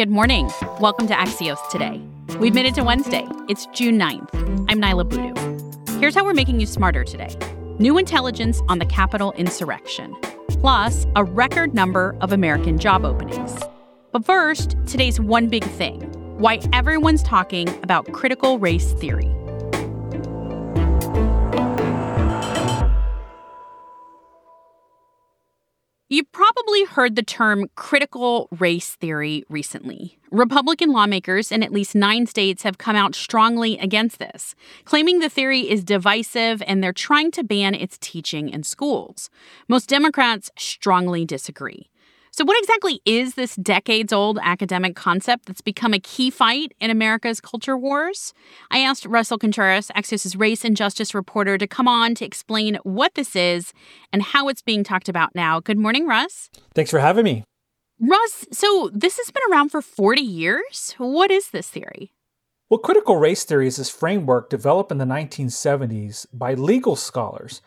Good morning. Welcome to Axios today. We've made it to Wednesday. It's June 9th. I'm Niala Boodhoo. Here's how we're making you smarter today new intelligence on the Capitol insurrection, plus a record number of American job openings. But first, today's one big thing why everyone's talking about critical race theory. Heard the term critical race theory recently. Republican lawmakers in at least nine states have come out strongly against this, claiming the theory is divisive and they're trying to ban its teaching in schools. Most Democrats strongly disagree. So, what exactly is this decades old academic concept that's become a key fight in America's culture wars? I asked Russell Contreras, Axios' race and justice reporter, to come on to explain what this is and how it's being talked about now. Good morning, Russ. Thanks for having me. Russ, so this has been around for 40 years. What is this theory? Well, critical race theory is this framework developed in the 1970s by legal scholars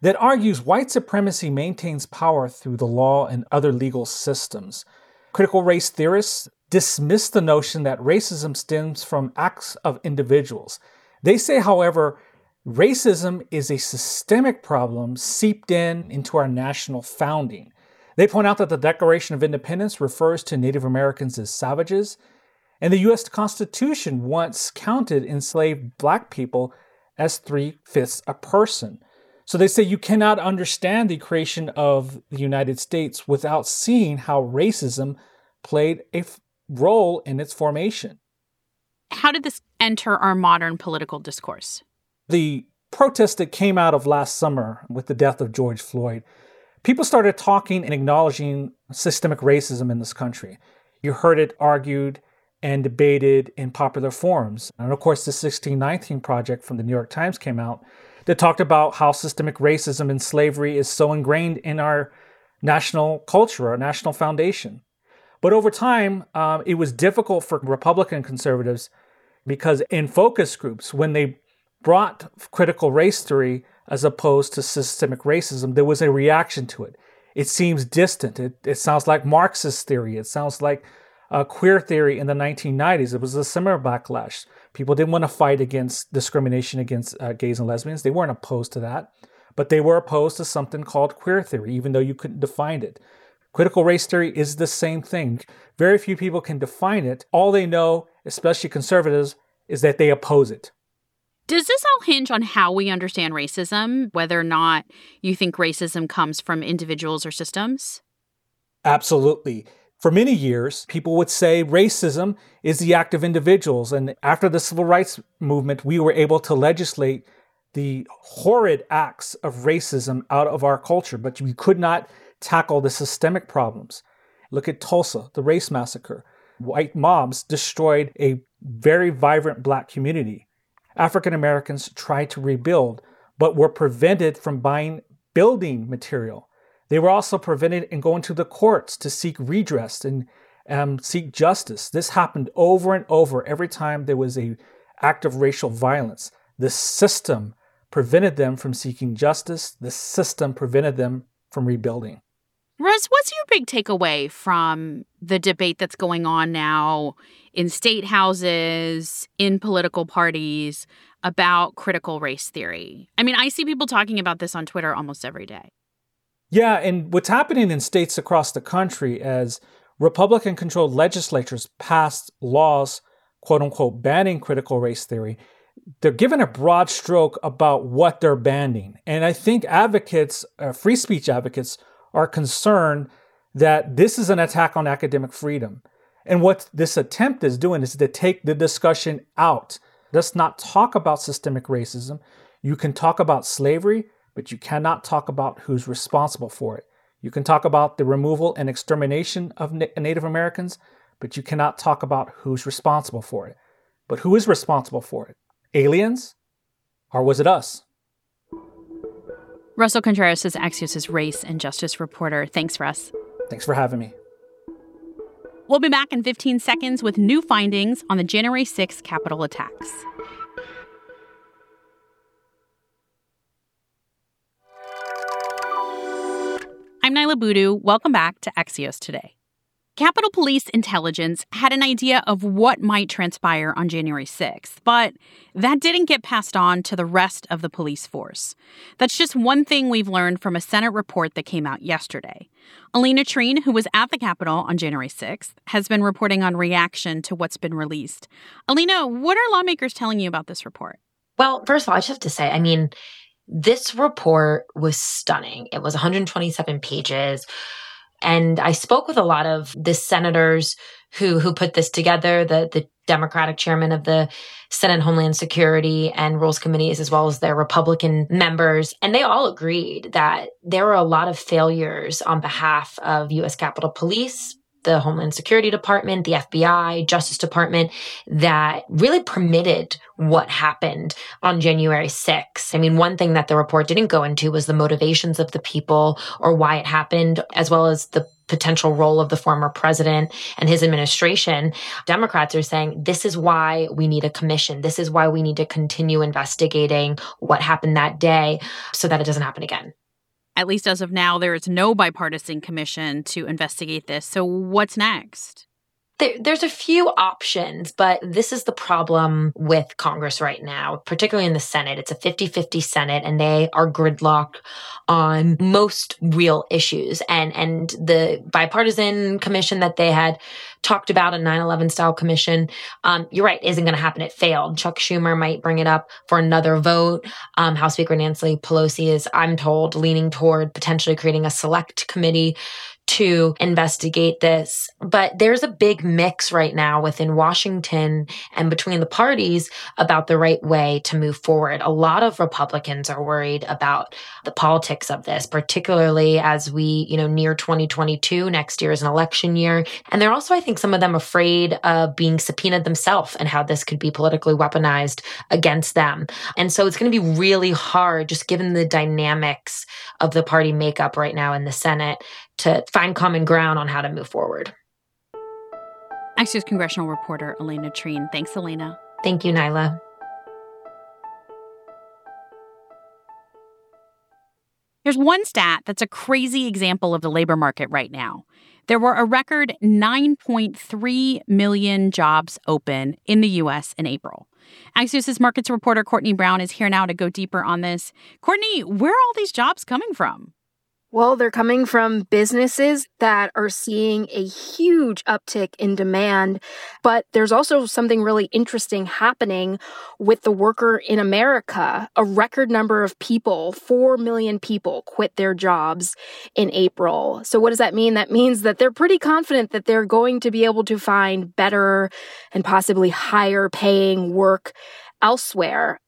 that argues white supremacy maintains power through the law and other legal systems. Critical race theorists dismiss the notion that racism stems from acts of individuals. They say, however, racism is a systemic problem seeped in into our national founding. They point out that the Declaration of Independence refers to Native Americans as savages, and the U.S. Constitution once counted enslaved black people as three fifths a person. So they say you cannot understand the creation of the United States without seeing how racism played a f- role in its formation. How did this enter our modern political discourse? The protest that came out of last summer with the death of George Floyd, people started talking and acknowledging systemic racism in this country. You heard it argued and debated in popular forums. And of course, the 1619 Project from the New York Times came out that talked about how systemic racism and slavery is so ingrained in our national culture, our national foundation. But over time, um, it was difficult for Republican conservatives because in focus groups, when they brought critical race theory as opposed to systemic racism, there was a reaction to it. It seems distant. It, it sounds like Marxist theory. It sounds like uh, queer theory in the 1990s. It was a similar backlash. People didn't want to fight against discrimination against uh, gays and lesbians. They weren't opposed to that, but they were opposed to something called queer theory, even though you couldn't define it. Critical race theory is the same thing. Very few people can define it. All they know, especially conservatives, is that they oppose it. Does this all hinge on how we understand racism, whether or not you think racism comes from individuals or systems? Absolutely. For many years, people would say racism is the act of individuals. And after the civil rights movement, we were able to legislate the horrid acts of racism out of our culture, but we could not tackle the systemic problems. Look at Tulsa, the race massacre. White mobs destroyed a very vibrant black community. African Americans tried to rebuild, but were prevented from buying building material they were also prevented in going to the courts to seek redress and um, seek justice. This happened over and over every time there was a act of racial violence. The system prevented them from seeking justice. The system prevented them from rebuilding. Russ, what's your big takeaway from the debate that's going on now in state houses, in political parties about critical race theory? I mean, I see people talking about this on Twitter almost every day. Yeah, and what's happening in states across the country as Republican controlled legislatures passed laws, quote unquote, banning critical race theory, they're given a broad stroke about what they're banning. And I think advocates, uh, free speech advocates, are concerned that this is an attack on academic freedom. And what this attempt is doing is to take the discussion out. Let's not talk about systemic racism. You can talk about slavery, but you cannot talk about who's responsible for it. You can talk about the removal and extermination of Native Americans, but you cannot talk about who's responsible for it. But who is responsible for it? Aliens? Or was it us? Russell Contreras is Axios' race and justice reporter. Thanks, Russ. Thanks for having me. We'll be back in 15 seconds with new findings on the January 6th Capitol attacks. I'm Niala Boodhoo. Welcome back to Axios Today. Capitol Police intelligence had an idea of what might transpire on January 6th, but that didn't get passed on to the rest of the police force. That's just one thing we've learned from a Senate report that came out yesterday. Alayna Treene, who was at the Capitol on January 6th, has been reporting on reaction to what's been released. Alayna, what are lawmakers telling you about this report? Well, first of all, I just have to say, I mean, this report was stunning. It was 127 pages and I spoke with a lot of the senators who who put this together, the the Democratic chairman of the Senate Homeland Security and Rules Committees, as well as their Republican members. And they all agreed that there were a lot of failures on behalf of U.S. Capitol Police, the Homeland Security Department, the FBI, Justice Department that really permitted what happened on January 6th. I mean, one thing that the report didn't go into was the motivations of the people or why it happened, as well as the potential role of the former president and his administration, Democrats are saying this is why we need a commission. This is why we need to continue investigating what happened that day so that it doesn't happen again. At least as of now, there is no bipartisan commission to investigate this. So, what's next? There, there's a few options, but this is the problem with Congress right now, particularly in the Senate. It's a 50 50 Senate, and they are gridlocked on most real issues. And, and the bipartisan commission that they had talked about, a 9 11 style commission, um, you're right, isn't going to happen. It failed. Chuck Schumer might bring it up for another vote. Um, House Speaker Nancy Pelosi is, I'm told, leaning toward potentially creating a select committee to investigate this. But there's a big mix right now within Washington and between the parties about the right way to move forward. A lot of Republicans are worried about the politics of this, particularly as we, you know, near 2022. Next year is an election year. And they're also, I think, some of them afraid of being subpoenaed themselves and how this could be politically weaponized against them. And so it's going to be really hard, just given the dynamics of the party makeup right now in the Senate, to find common ground on how to move forward. Axios congressional reporter Alayna Treene. Thanks, Alayna. Thank you, Niala. There's one stat that's a crazy example of the labor market right now. There were a record 9.3 million jobs open in the U.S. in April. Axios' markets reporter Courtney Brown is here now to go deeper on this. Courtney, where are all these jobs coming from? Well, they're coming from businesses that are seeing a huge uptick in demand. But there's also something really interesting happening with the worker in America. A record number of people, 4 million people, quit their jobs in April. So, what does that mean? That means that they're pretty confident that they're going to be able to find better and possibly higher paying work elsewhere.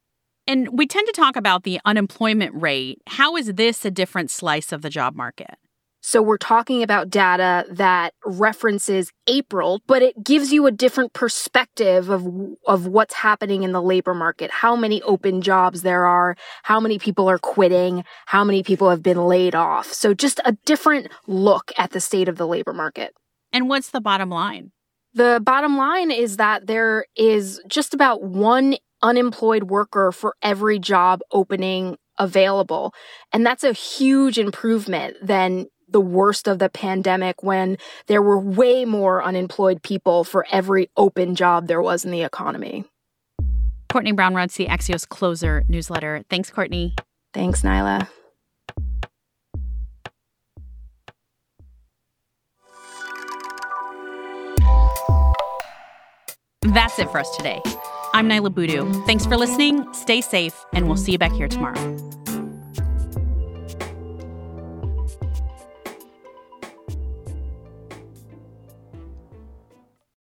And we tend to talk about the unemployment rate. How is this a different slice of the job market? So we're talking about data that references April, but it gives you a different perspective of of what's happening in the labor market, how many open jobs there are, how many people are quitting, how many people have been laid off. So just a different look at the state of the labor market. And what's the bottom line? The bottom line is that there is just about one unemployed worker for every job opening available. And that's a huge improvement than the worst of the pandemic when there were way more unemployed people for every open job there was in the economy. Courtney Brown runs the Axios Closer newsletter. Thanks, Courtney. Thanks, Niala. That's it for us today. I'm Niala Boodhoo. Thanks for listening. Stay safe, and we'll see you back here tomorrow.